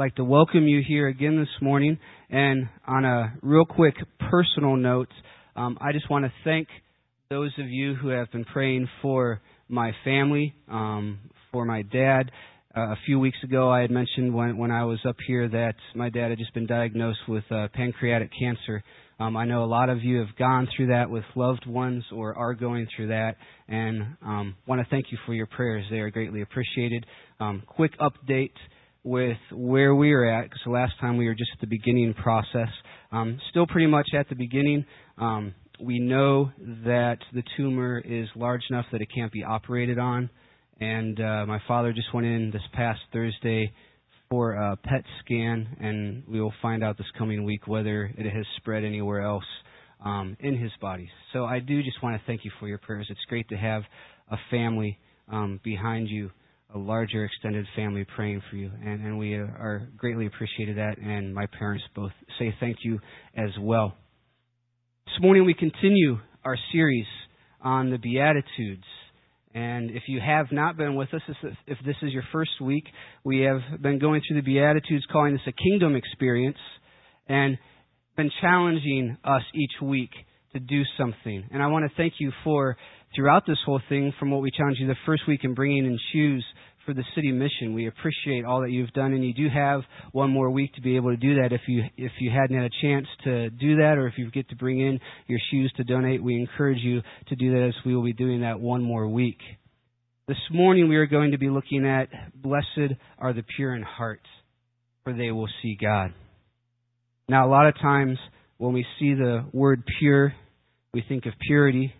like to welcome you here again this morning. And on a real quick personal note, um, I just want to thank those of you who have been praying for my family, um, for my dad. Uh, a few weeks ago, I had mentioned when, when I was up here that my dad had just been diagnosed with uh, pancreatic cancer. Um, I know a lot of you have gone through that with loved ones or are going through that, and um, want to thank you for your prayers. They are greatly appreciated. Um, quick update with where we are at, because last time we were just at the beginning process. Um, still pretty much at the beginning. Um, we know that the tumor is large enough that it can't be operated on, and uh, my father just went in this past Thursday for a PET scan, and we will find out this coming week whether it has spread anywhere else um, in his body. So I do just want to thank you for your prayers. It's great to have a family um, behind you a larger extended family praying for you, and, and we are greatly appreciated that. And my parents both say thank you as well. This morning we continue our series on the Beatitudes. And if you have not been with us, if this is your first week, we have been going through the Beatitudes, calling this a kingdom experience, and been challenging us each week to do something. And I want to thank you for throughout this whole thing from what we challenged you the first week in bringing in shoes for the city mission. We appreciate all that you've done, and you do have one more week to be able to do that. If you if you hadn't had a chance to do that, or if you get to bring in your shoes to donate, we encourage you to do that as we will be doing that one more week. This morning we are going to be looking at blessed are the pure in heart, for they will see God. Now, a lot of times when we see the word pure, we think of purity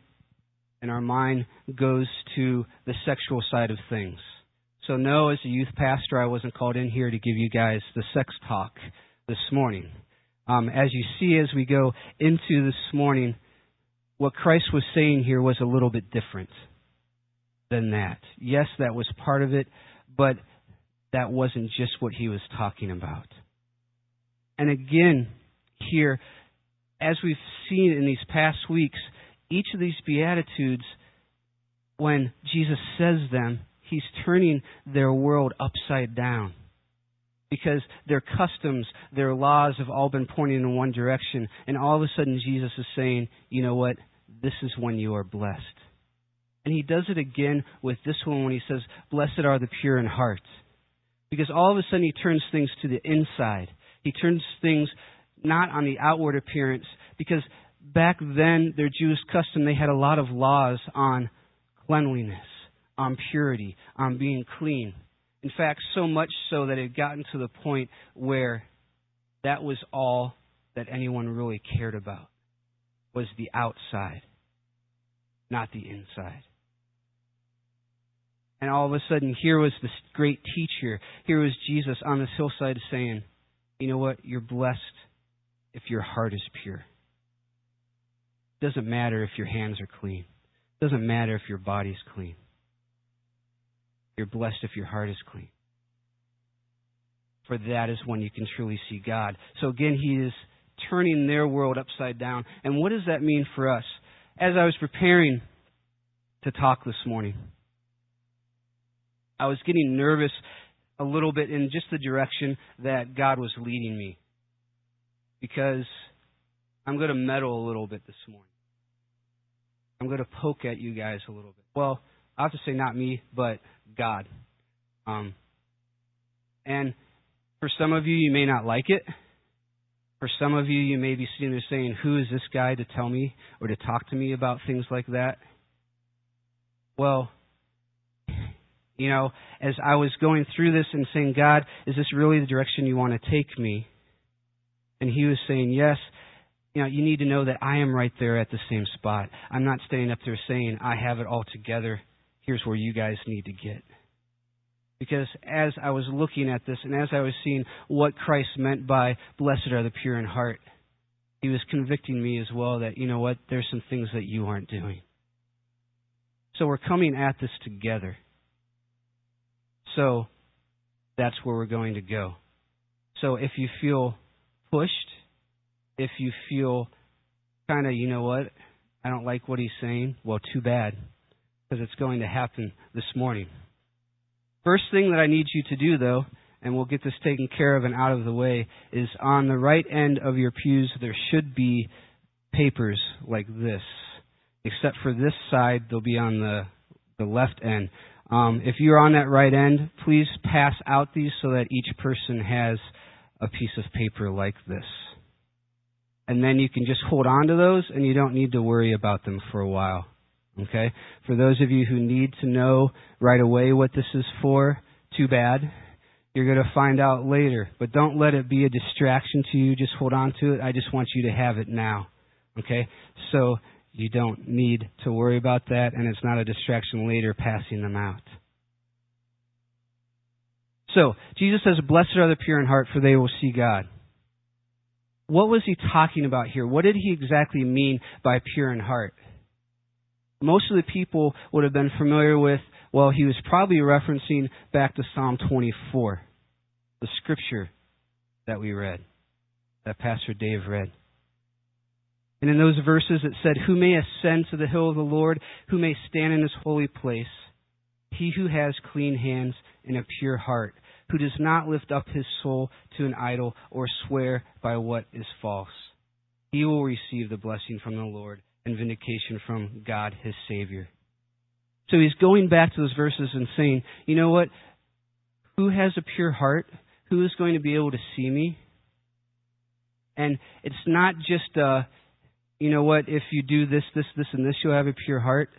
and our mind goes to the sexual side of things. So, no, as a youth pastor, I wasn't called in here to give you guys the sex talk this morning. Um, as you see, as we go into this morning, what Christ was saying here was a little bit different than that. Yes, that was part of it, but that wasn't just what he was talking about. And again, here, as we've seen in these past weeks, each of these Beatitudes, when Jesus says them, he's turning their world upside down. Because their customs, their laws have all been pointing in one direction. And all of a sudden, Jesus is saying, you know what? This is when you are blessed. And he does it again with this one when he says, Blessed are the pure in heart. Because all of a sudden, he turns things to the inside. He turns things not on the outward appearance, because back then, their Jewish custom, they had a lot of laws on cleanliness, on purity, on being clean. In fact, so much so that it had gotten to the point where that was all that anyone really cared about was the outside, not the inside. And all of a sudden, here was this great teacher. Here was Jesus on this hillside saying, You know what? You're blessed if your heart is pure. Doesn't matter if your hands are clean. Doesn't matter if your body's clean. You're blessed if your heart is clean. For that is when you can truly see God. So again, He is turning their world upside down. And what does that mean for us? As I was preparing to talk this morning, I was getting nervous a little bit in just the direction that God was leading me. Because I'm going to meddle a little bit this morning. I'm going to poke at you guys a little bit. Well, I have to say not me, but God. Um, and for some of you, you may not like it. For some of you, you may be sitting there saying, Who is this guy to tell me or to talk to me about things like that? Well, you know, as I was going through this and saying, God, is this really the direction you want to take me? And he was saying, Yes know, you need to know that I am right there at the same spot. I'm not standing up there saying I have it all together. Here's where you guys need to get. Because as I was looking at this and as I was seeing what Christ meant by blessed are the pure in heart, he was convicting me as well that, you know what, there's some things that you aren't doing. So we're coming at this together. So that's where we're going to go. So if you feel pushed, if you feel kind of, you know what, I don't like what he's saying, well, too bad, because it's going to happen this morning. First thing that I need you to do, though, and we'll get this taken care of and out of the way, is on the right end of your pews there should be papers like this. Except for this side, they'll be on the, the left end. Um, if you're on that right end, please pass out these so that each person has a piece of paper like this. And then you can just hold on to those and you don't need to worry about them for a while. Okay? For those of you who need to know right away what this is for, too bad. You're going to find out later. But don't let it be a distraction to you. Just hold on to it. I just want you to have it now. Okay? So you don't need to worry about that, and it's not a distraction later passing them out. So, Jesus says, Blessed are the pure in heart, for they will see God. What was he talking about here? What did he exactly mean by pure in heart? Most of the people would have been familiar with, well, he was probably referencing back to Psalm 24, the scripture that we read, that Pastor Dave read. And in those verses it said, Who may ascend to the hill of the Lord? Who may stand in his holy place? He who has clean hands and a pure heart, who does not lift up his soul to an idol or swear by what is false. He will receive the blessing from the Lord and vindication from God his Savior. So he's going back to those verses and saying, you know what? Who has a pure heart? Who is going to be able to see me? And it's not just a, you know what, if you do this, this, this, and this, you'll have a pure heart.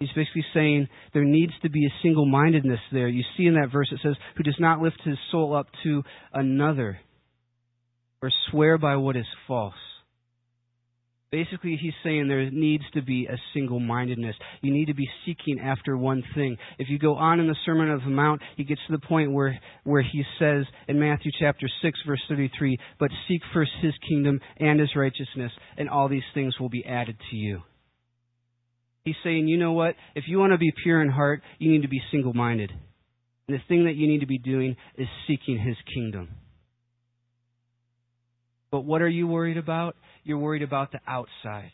He's basically saying there needs to be a single mindedness there. You see in that verse it says, who does not lift his soul up to another or swear by what is false. Basically, he's saying there needs to be a single mindedness. You need to be seeking after one thing. If you go on in the Sermon of the Mount, he gets to the point where, where he says in Matthew chapter 6, verse 33, But seek first his kingdom and his righteousness, and all these things will be added to you. He's saying, you know what? If you want to be pure in heart, you need to be single minded. And the thing that you need to be doing is seeking his kingdom. But what are you worried about? You're worried about the outside.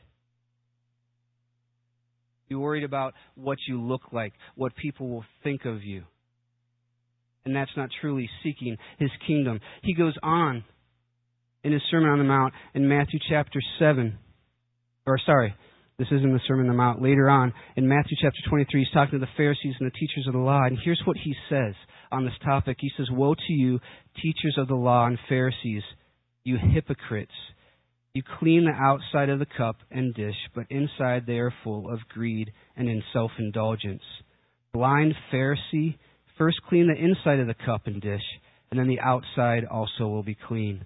You're worried about what you look like, what people will think of you. And that's not truly seeking his kingdom. He goes on in his Sermon on the Mount in Matthew chapter 7. Or, sorry, this isn't the Sermon on the Mount. Later on, in Matthew chapter 23, he's talking to the Pharisees and the teachers of the law. And here's what he says on this topic. He says, Woe to you, teachers of the law and Pharisees, you hypocrites! You clean the outside of the cup and dish, but inside they are full of greed and in self indulgence. Blind Pharisee, first clean the inside of the cup and dish, and then the outside also will be clean.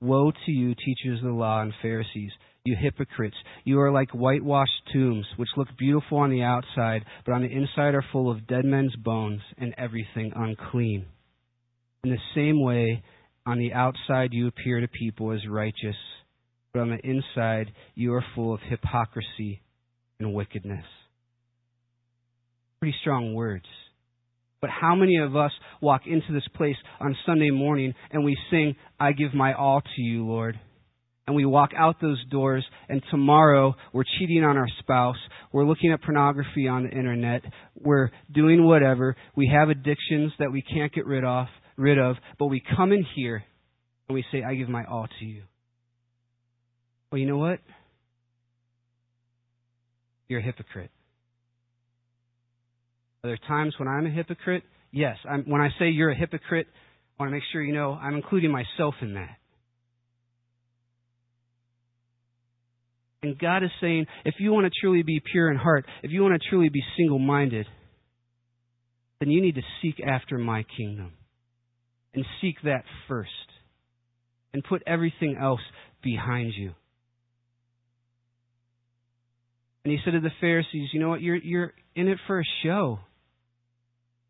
Woe to you, teachers of the law and Pharisees, you hypocrites! You are like whitewashed tombs, which look beautiful on the outside, but on the inside are full of dead men's bones and everything unclean. In the same way, on the outside you appear to people as righteous but on the inside you are full of hypocrisy and wickedness. Pretty strong words. But how many of us walk into this place on Sunday morning and we sing, I give my all to you, Lord? And we walk out those doors and tomorrow we're cheating on our spouse, we're looking at pornography on the internet, we're doing whatever, we have addictions that we can't get rid of, rid of, but we come in here and we say, I give my all to you. Well, you know what? You're a hypocrite. Are there times when I'm a hypocrite? Yes. I'm, when I say you're a hypocrite, I want to make sure you know I'm including myself in that. And God is saying, if you want to truly be pure in heart, if you want to truly be single minded, then you need to seek after my kingdom. And seek that first. And put everything else behind you. And he said to the Pharisees, You know what? You're, you're in it for a show.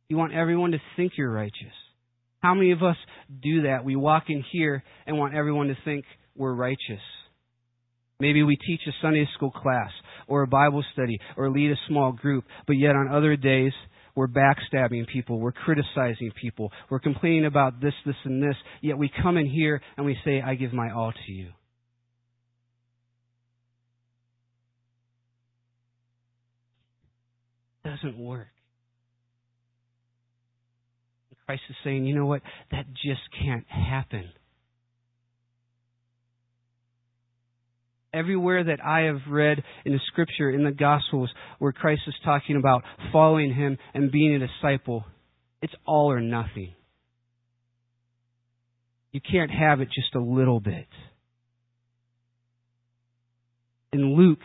You want everyone to think you're righteous. How many of us do that? We walk in here and want everyone to think we're righteous. Maybe we teach a Sunday school class or a Bible study or lead a small group, but yet on other days, we're backstabbing people, we're criticizing people, we're complaining about this, this, and this, yet we come in here and we say, I give my all to you. doesn't work. Christ is saying, you know what? That just can't happen. Everywhere that I have read in the scripture, in the Gospels, where Christ is talking about following Him and being a disciple, it's all or nothing. You can't have it just a little bit. In Luke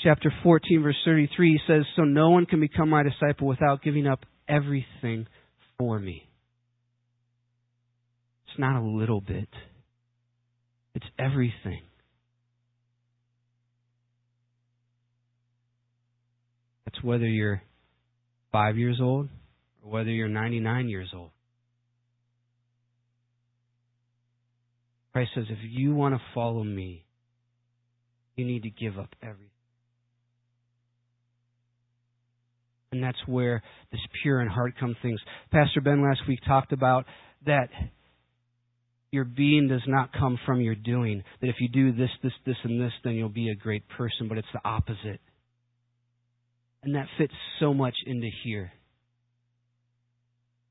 chapter 14, verse 33, he says, So no one can become my disciple without giving up everything for me. It's not a little bit, it's everything. That's whether you're five years old or whether you're 99 years old. Christ says, if you want to follow me, you need to give up everything. And that's where this pure and heart come things. Pastor Ben last week talked about that your being does not come from your doing. That if you do this, this, this, and this, then you'll be a great person, but it's the opposite. And that fits so much into here.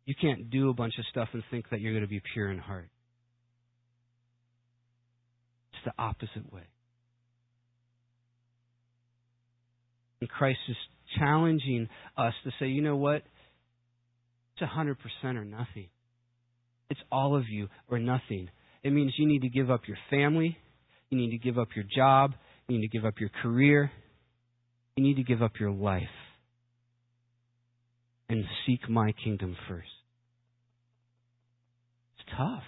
You can't do a bunch of stuff and think that you're going to be pure in heart. It's the opposite way. And Christ is challenging us to say, you know what? It's 100% or nothing. It's all of you or nothing. It means you need to give up your family. You need to give up your job. You need to give up your career. You need to give up your life and seek my kingdom first. It's tough.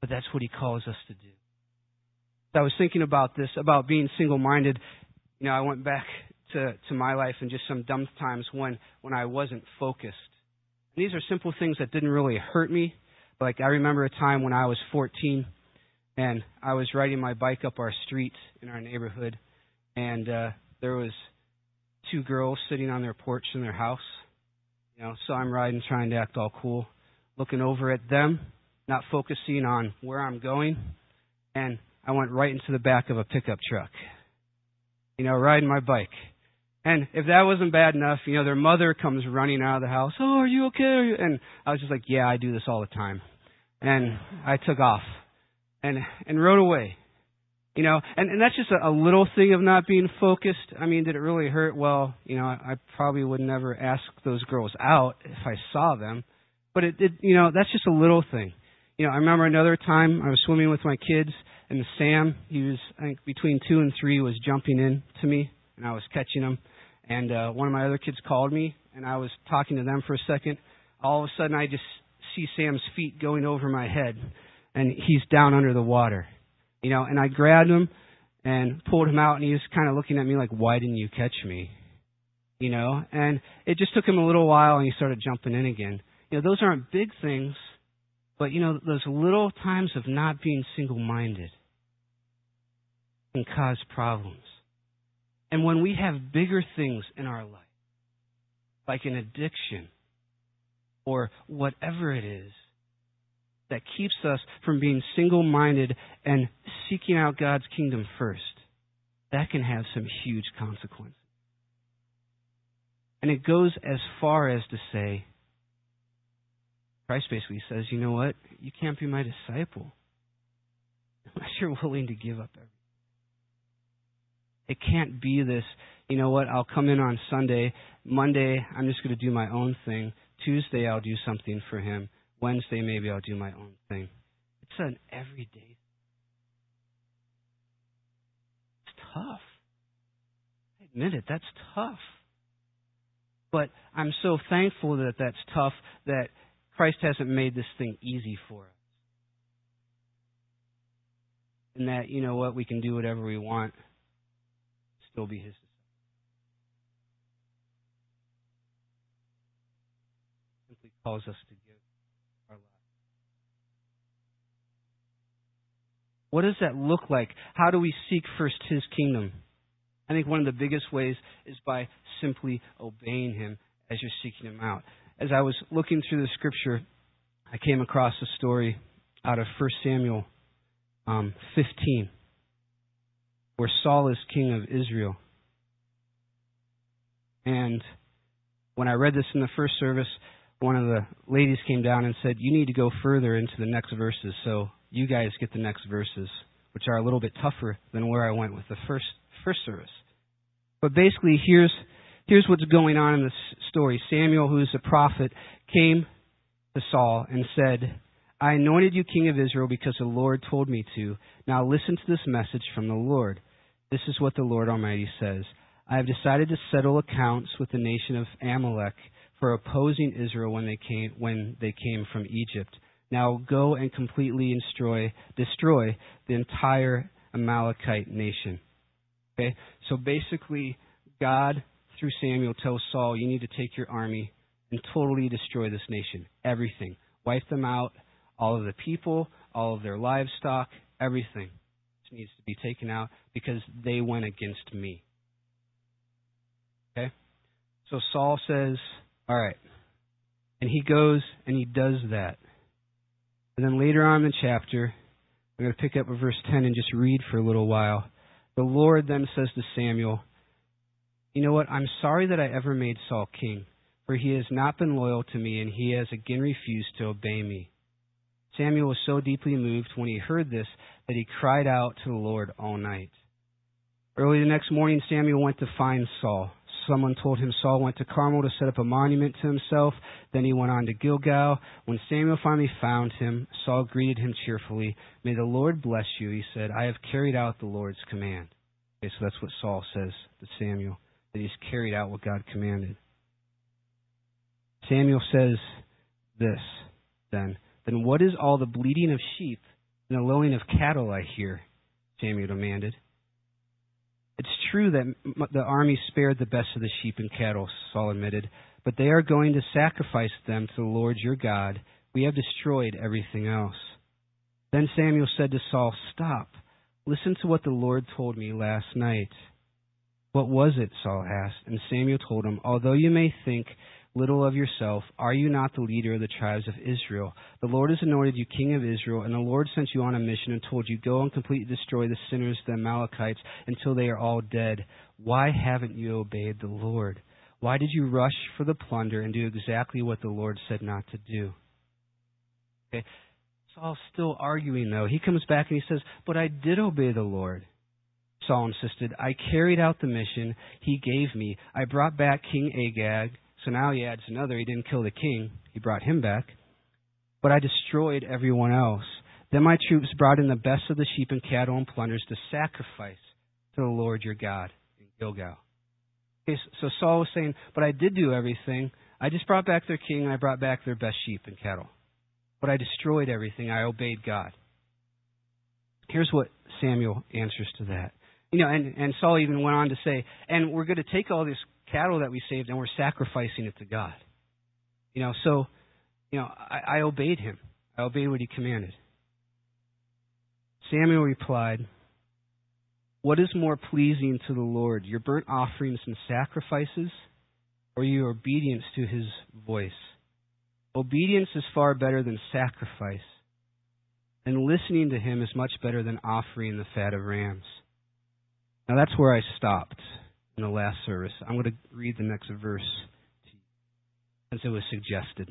But that's what he calls us to do. I was thinking about this, about being single minded. You know, I went back to, to my life and just some dumb times when, when I wasn't focused. And these are simple things that didn't really hurt me. Like I remember a time when I was 14 and I was riding my bike up our street in our neighborhood and uh, there was two girls sitting on their porch in their house. You know, so I'm riding, trying to act all cool, looking over at them, not focusing on where I'm going, and I went right into the back of a pickup truck. You know, riding my bike. And if that wasn't bad enough, you know, their mother comes running out of the house. Oh, are you okay? Are you? And I was just like, yeah, I do this all the time. And I took off and and rode away. You know, and, and that's just a, a little thing of not being focused. I mean, did it really hurt? Well, you know, I, I probably would never ask those girls out if I saw them. But it did, you know, that's just a little thing. You know, I remember another time I was swimming with my kids, and Sam, he was, I think, between two and three, was jumping in to me, and I was catching him. And uh, one of my other kids called me, and I was talking to them for a second. All of a sudden, I just see Sam's feet going over my head, and he's down under the water. You know, and I grabbed him and pulled him out, and he was kind of looking at me like, "Why didn't you catch me?" You know, and it just took him a little while, and he started jumping in again. You know, those aren't big things, but you know, those little times of not being single-minded can cause problems. And when we have bigger things in our life, like an addiction or whatever it is, that keeps us from being single minded and seeking out God's kingdom first, that can have some huge consequences. And it goes as far as to say, Christ basically says, you know what? You can't be my disciple unless you're willing to give up everything. It can't be this, you know what, I'll come in on Sunday. Monday, I'm just going to do my own thing. Tuesday, I'll do something for him. Wednesday, maybe I'll do my own thing. It's an everyday. It's tough. I admit it, that's tough. But I'm so thankful that that's tough that Christ hasn't made this thing easy for us. And that, you know what, we can do whatever we want, still be His Simply calls us to What does that look like? How do we seek first His kingdom? I think one of the biggest ways is by simply obeying Him as you're seeking Him out. As I was looking through the scripture, I came across a story out of 1 Samuel um, 15, where Saul is king of Israel. And when I read this in the first service, one of the ladies came down and said, You need to go further into the next verses. So you guys get the next verses, which are a little bit tougher than where I went with the first first service. But basically, here's here's what's going on in this story. Samuel, who's a prophet, came to Saul and said, I anointed you king of Israel because the Lord told me to. Now listen to this message from the Lord. This is what the Lord Almighty says. I have decided to settle accounts with the nation of Amalek for opposing Israel when they came when they came from Egypt. Now go and completely destroy destroy the entire Amalekite nation. Okay? So basically God through Samuel tells Saul you need to take your army and totally destroy this nation. Everything. Wipe them out, all of the people, all of their livestock, everything needs to be taken out because they went against me. Okay? So Saul says, All right. And he goes and he does that. And then later on in the chapter, I'm going to pick up with verse 10 and just read for a little while. The Lord then says to Samuel, You know what? I'm sorry that I ever made Saul king, for he has not been loyal to me, and he has again refused to obey me. Samuel was so deeply moved when he heard this that he cried out to the Lord all night. Early the next morning, Samuel went to find Saul. Someone told him Saul went to Carmel to set up a monument to himself. Then he went on to Gilgal. When Samuel finally found him, Saul greeted him cheerfully. May the Lord bless you, he said. I have carried out the Lord's command. Okay, so that's what Saul says to Samuel, that he's carried out what God commanded. Samuel says this, then. Then what is all the bleating of sheep and the lowing of cattle I hear? Samuel demanded. It's true that the army spared the best of the sheep and cattle, Saul admitted, but they are going to sacrifice them to the Lord your God. We have destroyed everything else. Then Samuel said to Saul, Stop. Listen to what the Lord told me last night. What was it? Saul asked. And Samuel told him, Although you may think little of yourself? Are you not the leader of the tribes of Israel? The Lord has anointed you king of Israel, and the Lord sent you on a mission and told you, Go and completely destroy the sinners, the Amalekites, until they are all dead. Why haven't you obeyed the Lord? Why did you rush for the plunder and do exactly what the Lord said not to do? Okay. Saul's still arguing, though. He comes back and he says, But I did obey the Lord. Saul insisted, I carried out the mission he gave me. I brought back King Agag so now he adds another. He didn't kill the king, he brought him back. But I destroyed everyone else. Then my troops brought in the best of the sheep and cattle and plunders to sacrifice to the Lord your God in Gilgal. Okay, so Saul was saying, But I did do everything. I just brought back their king and I brought back their best sheep and cattle. But I destroyed everything. I obeyed God. Here's what Samuel answers to that. You know, and, and Saul even went on to say, and we're going to take all this cattle that we saved and we're sacrificing it to God. You know, so, you know, I, I obeyed him. I obeyed what he commanded. Samuel replied, What is more pleasing to the Lord, your burnt offerings and sacrifices, or your obedience to his voice? Obedience is far better than sacrifice, and listening to him is much better than offering the fat of rams. Now that's where I stopped in the last service. I'm going to read the next verse as it was suggested.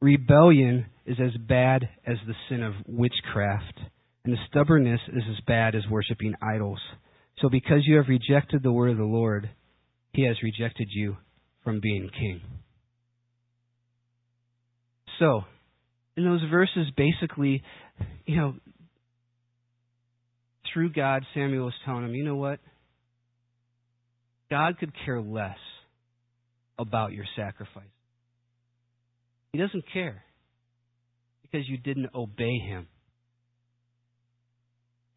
Rebellion is as bad as the sin of witchcraft, and stubbornness is as bad as worshiping idols. So because you have rejected the word of the Lord, he has rejected you from being king. So, in those verses, basically, you know, through God, Samuel was telling him, you know what? God could care less about your sacrifice. He doesn't care because you didn't obey Him.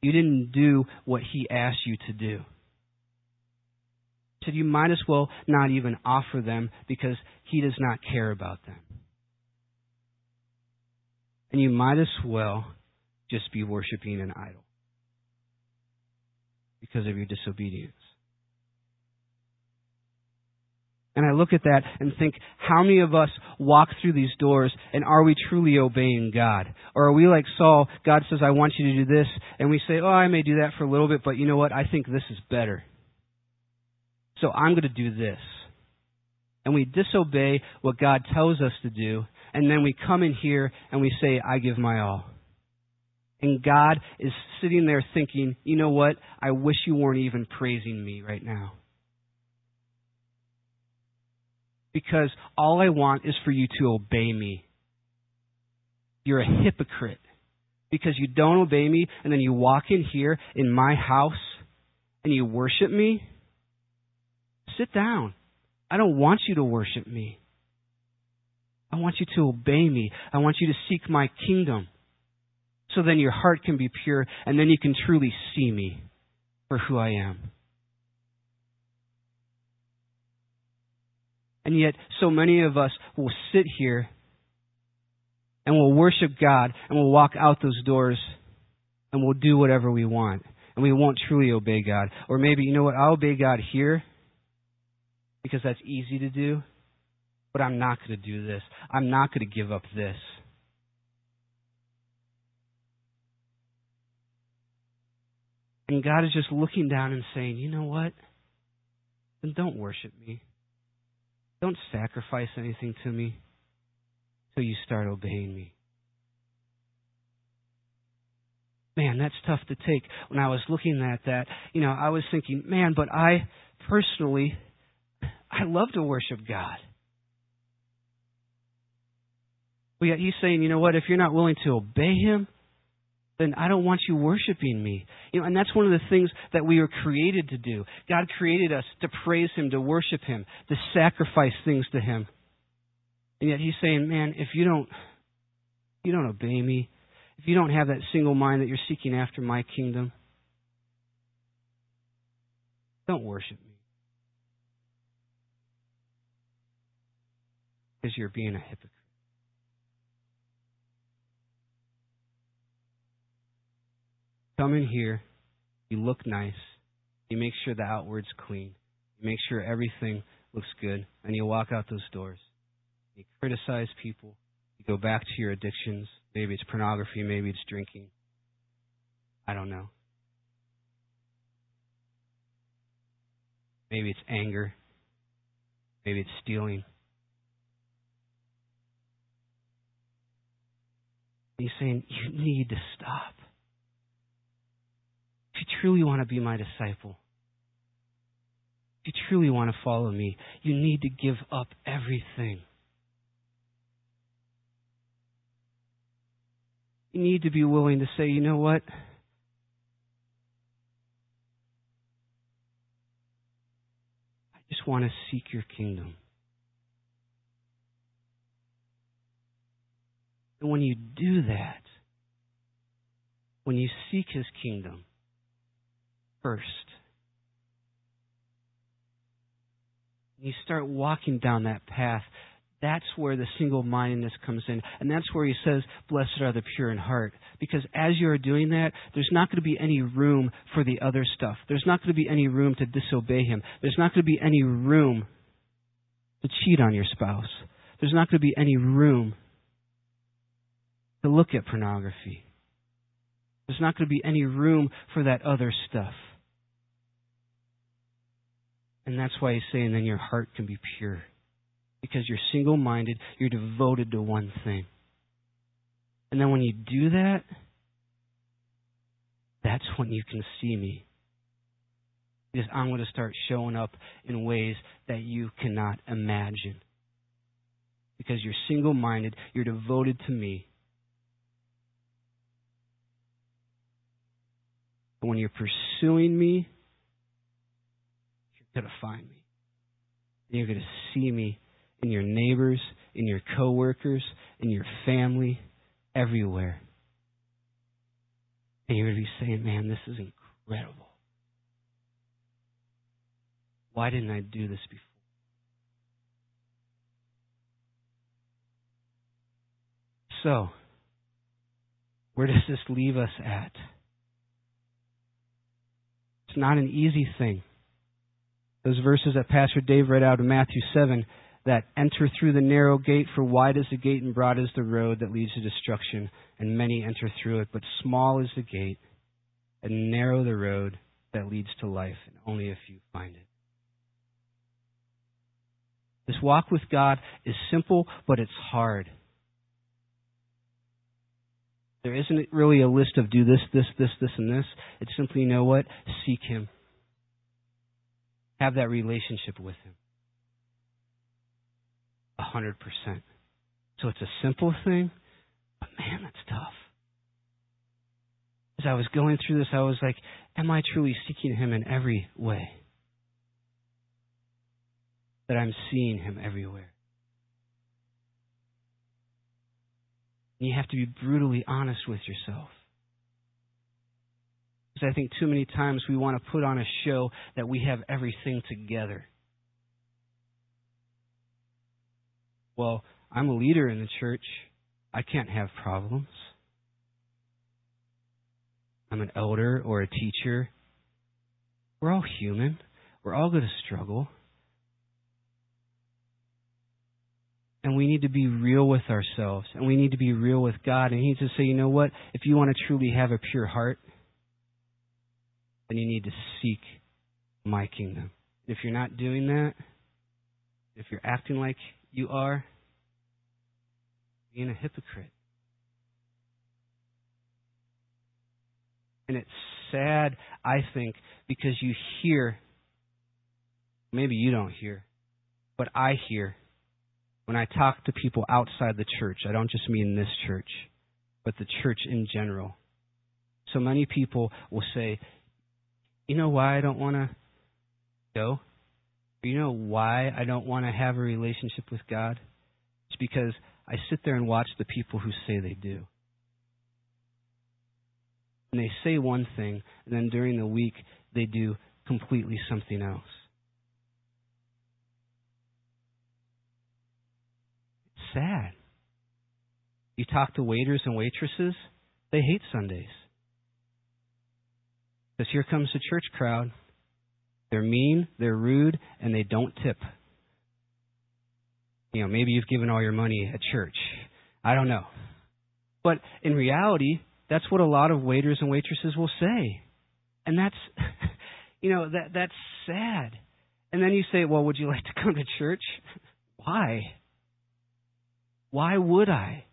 You didn't do what He asked you to do. He said you might as well not even offer them because He does not care about them. And you might as well just be worshiping an idol because of your disobedience. And I look at that and think, how many of us walk through these doors and are we truly obeying God? Or are we like Saul, God says, I want you to do this, and we say, oh, I may do that for a little bit, but you know what? I think this is better. So I'm going to do this. and we disobey what God tells us to do, and then we come in here and we say, I give my all. And God is sitting there thinking, you know what? I wish you weren't even praising me right now. Because all I want is for you to obey me. You're a hypocrite. Because you don't obey me, and then you walk in here in my house and you worship me. Sit down. I don't want you to worship me. I want you to obey me. I want you to seek my kingdom so then your heart can be pure, and then you can truly see me for who I am. And yet, so many of us will sit here and we'll worship God and we'll walk out those doors and we'll do whatever we want. And we won't truly obey God. Or maybe, you know what, I'll obey God here because that's easy to do, but I'm not going to do this. I'm not going to give up this. And God is just looking down and saying, you know what? Then don't worship me. Don't sacrifice anything to me till you start obeying me. Man, that's tough to take. When I was looking at that, you know, I was thinking, man, but I personally, I love to worship God. But yet he's saying, you know what, if you're not willing to obey him, then I don't want you worshiping me. You know, and that's one of the things that we were created to do. God created us to praise Him, to worship Him, to sacrifice things to Him. And yet He's saying, man, if you don't, you don't obey me, if you don't have that single mind that you're seeking after my kingdom, don't worship me. Because you're being a hypocrite. Come in here, you look nice, you make sure the outward's clean, you make sure everything looks good, and you walk out those doors. You criticize people, you go back to your addictions. Maybe it's pornography, maybe it's drinking. I don't know. Maybe it's anger. Maybe it's stealing. He's saying, You need to stop. Truly want to be my disciple, if you truly want to follow me, you need to give up everything. You need to be willing to say, you know what? I just want to seek your kingdom. And when you do that, when you seek his kingdom, first. You start walking down that path. That's where the single mindedness comes in. And that's where he says, Blessed are the pure in heart. Because as you are doing that, there's not going to be any room for the other stuff. There's not going to be any room to disobey him. There's not going to be any room to cheat on your spouse. There's not going to be any room to look at pornography. There's not going to be any room for that other stuff. And that's why he's saying then your heart can be pure. Because you're single minded, you're devoted to one thing. And then when you do that, that's when you can see me. Because I'm going to start showing up in ways that you cannot imagine. Because you're single minded, you're devoted to me. But when you're pursuing me, going to find me. And you're going to see me in your neighbors, in your coworkers, in your family, everywhere. And you're going to be saying, man, this is incredible. Why didn't I do this before? So, where does this leave us at? It's not an easy thing those verses that Pastor Dave read out of Matthew 7 that enter through the narrow gate, for wide is the gate and broad is the road that leads to destruction, and many enter through it. But small is the gate and narrow the road that leads to life, and only a few find it. This walk with God is simple, but it's hard. There isn't really a list of do this, this, this, this, and this. It's simply, you know what? Seek Him. Have that relationship with Him. A hundred percent. So it's a simple thing, but man, that's tough. As I was going through this, I was like, am I truly seeking Him in every way? That I'm seeing Him everywhere. And you have to be brutally honest with yourself. I think too many times we want to put on a show that we have everything together. Well, I'm a leader in the church. I can't have problems. I'm an elder or a teacher. We're all human. We're all going to struggle. And we need to be real with ourselves. And we need to be real with God. And He needs to say, you know what? If you want to truly have a pure heart, then you need to seek my kingdom. If you're not doing that, if you're acting like you are, being a hypocrite. And it's sad, I think, because you hear, maybe you don't hear, but I hear when I talk to people outside the church. I don't just mean this church, but the church in general. So many people will say, you know why I don't want to go? You know why I don't want to have a relationship with God? It's because I sit there and watch the people who say they do. And they say one thing, and then during the week, they do completely something else. It's sad. You talk to waiters and waitresses, they hate Sundays. Because here comes the church crowd. They're mean, they're rude, and they don't tip. You know, maybe you've given all your money at church. I don't know. But in reality, that's what a lot of waiters and waitresses will say. And that's you know, that that's sad. And then you say, "Well, would you like to come to church?" Why? Why would I?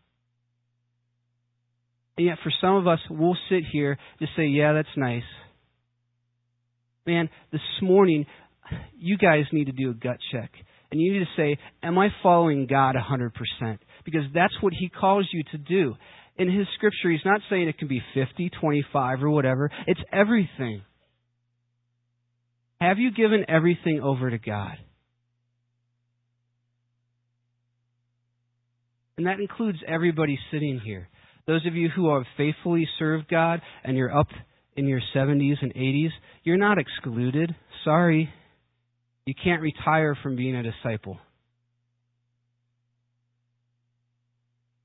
And yet for some of us, we'll sit here to say, "Yeah, that's nice." Man, this morning you guys need to do a gut check. And you need to say, Am I following God 100%? Because that's what He calls you to do. In His scripture, He's not saying it can be 50, 25, or whatever. It's everything. Have you given everything over to God? And that includes everybody sitting here. Those of you who have faithfully served God and you're up in your 70s and 80s, you're not excluded. Sorry. You can't retire from being a disciple.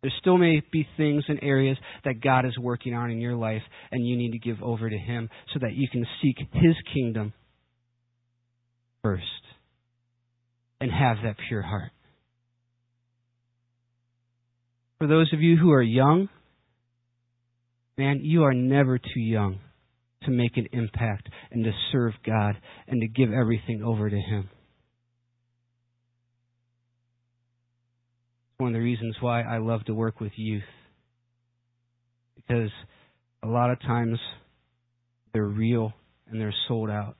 There still may be things and areas that God is working on in your life, and you need to give over to Him so that you can seek His kingdom first and have that pure heart. For those of you who are young, man, you are never too young to make an impact and to serve God and to give everything over to Him. One of the reasons why I love to work with youth. Because a lot of times they're real and they're sold out.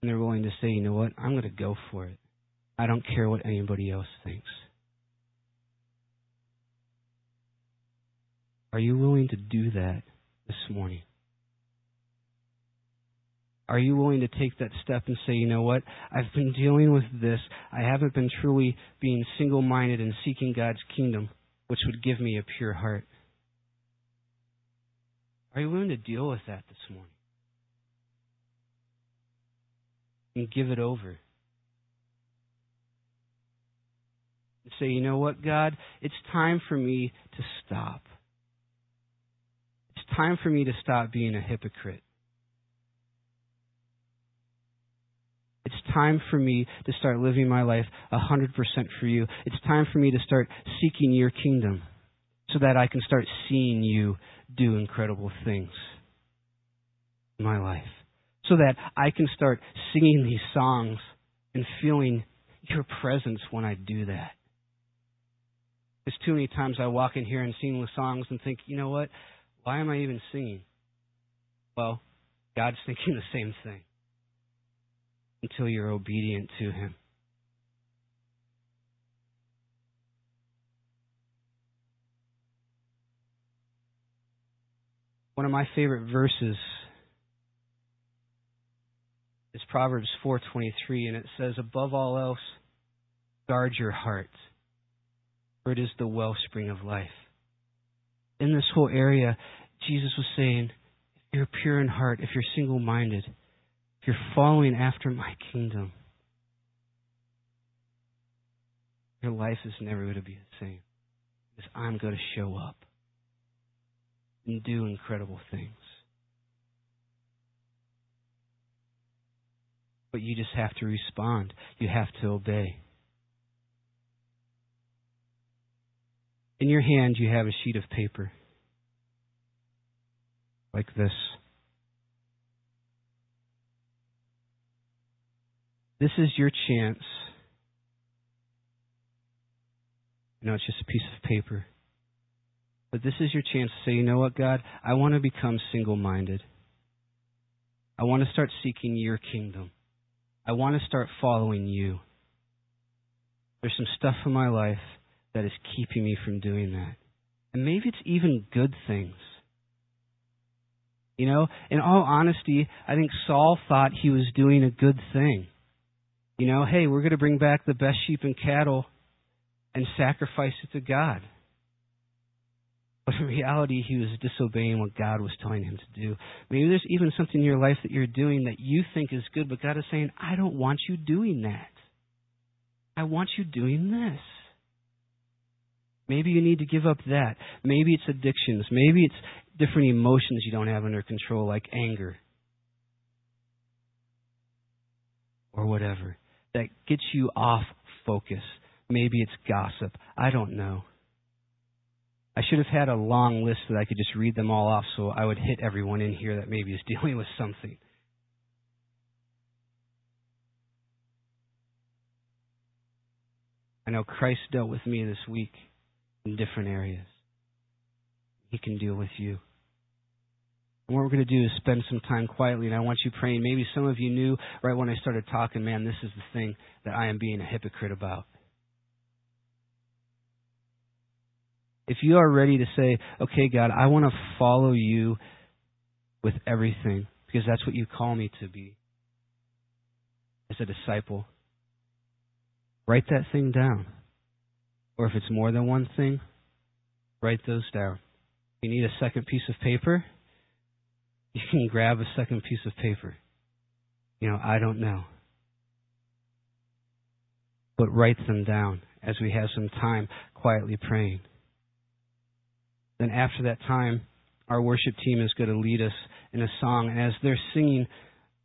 And they're willing to say, you know what, I'm going to go for it. I don't care what anybody else thinks. Are you willing to do that this morning? Are you willing to take that step and say, you know what? I've been dealing with this. I haven't been truly being single minded and seeking God's kingdom, which would give me a pure heart. Are you willing to deal with that this morning? And give it over. And say, you know what, God? It's time for me to stop. It's time for me to stop being a hypocrite. It's time for me to start living my life 100% for you. It's time for me to start seeking your kingdom so that I can start seeing you do incredible things in my life. So that I can start singing these songs and feeling your presence when I do that. There's too many times I walk in here and sing the songs and think, you know what? Why am I even singing? Well, God's thinking the same thing until you're obedient to Him. One of my favorite verses is Proverbs 4:23 and it says above all else guard your heart for it is the wellspring of life. In this whole area Jesus was saying if you're pure in heart, if you're single-minded, if you're following after my kingdom, your life is never going to be the same. Because I'm going to show up and do incredible things. But you just have to respond. You have to obey. In your hand, you have a sheet of paper like this. This is your chance. You know, it's just a piece of paper. But this is your chance to say, you know what, God? I want to become single minded. I want to start seeking your kingdom. I want to start following you. There's some stuff in my life that is keeping me from doing that. And maybe it's even good things. You know, in all honesty, I think Saul thought he was doing a good thing. You know, hey, we're going to bring back the best sheep and cattle and sacrifice it to God. But in reality, he was disobeying what God was telling him to do. Maybe there's even something in your life that you're doing that you think is good, but God is saying, I don't want you doing that. I want you doing this. Maybe you need to give up that. Maybe it's addictions. Maybe it's different emotions you don't have under control, like anger or whatever, that gets you off focus. Maybe it's gossip. I don't know. I should have had a long list that I could just read them all off so I would hit everyone in here that maybe is dealing with something. I know Christ dealt with me this week in different areas. He can deal with you. And what we're going to do is spend some time quietly, and I want you praying. Maybe some of you knew right when I started talking, man, this is the thing that I am being a hypocrite about. If you are ready to say, okay, God, I want to follow you with everything, because that's what you call me to be as a disciple, write that thing down. Or if it's more than one thing, write those down. You need a second piece of paper, you can grab a second piece of paper. You know, I don't know. But write them down as we have some time quietly praying. Then after that time, our worship team is going to lead us in a song. And as they're singing,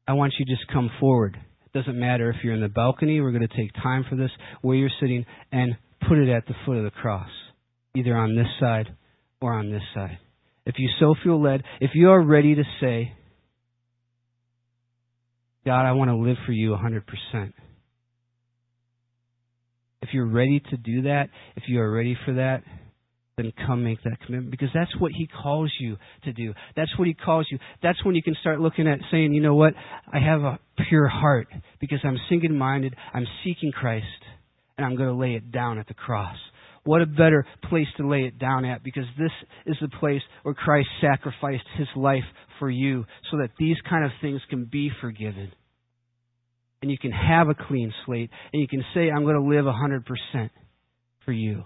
I want you to just come forward. It doesn't matter if you're in the balcony, we're going to take time for this, where you're sitting, and put it at the foot of the cross, either on this side or on this side. If you so feel led, if you are ready to say, God, I want to live for you 100%. If you're ready to do that, if you are ready for that, then come make that commitment because that's what he calls you to do. That's what he calls you. That's when you can start looking at saying, you know what? I have a pure heart because I'm single minded. I'm seeking Christ and I'm going to lay it down at the cross. What a better place to lay it down at because this is the place where Christ sacrificed his life for you so that these kind of things can be forgiven. And you can have a clean slate and you can say, I'm going to live 100% for you.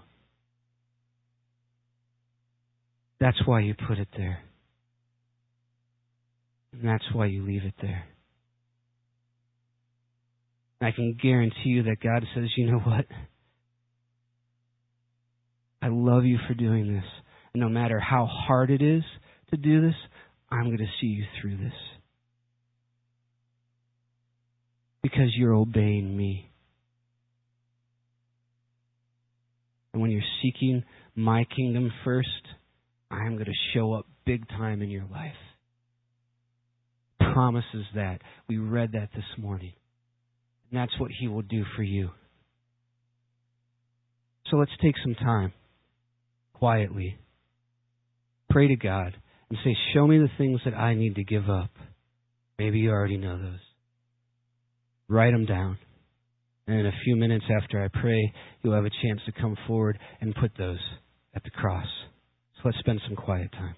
That's why you put it there. And that's why you leave it there. I can guarantee you that God says, you know what? I love you for doing this. And no matter how hard it is to do this, I'm going to see you through this. Because you're obeying me. And when you're seeking my kingdom first, I'm going to show up big time in your life. Promises that. We read that this morning. And that's what He will do for you. So let's take some time, quietly, pray to God, and say, Show me the things that I need to give up. Maybe you already know those. Write them down. And in a few minutes after I pray, you'll have a chance to come forward and put those at the cross. So let's spend some quiet time.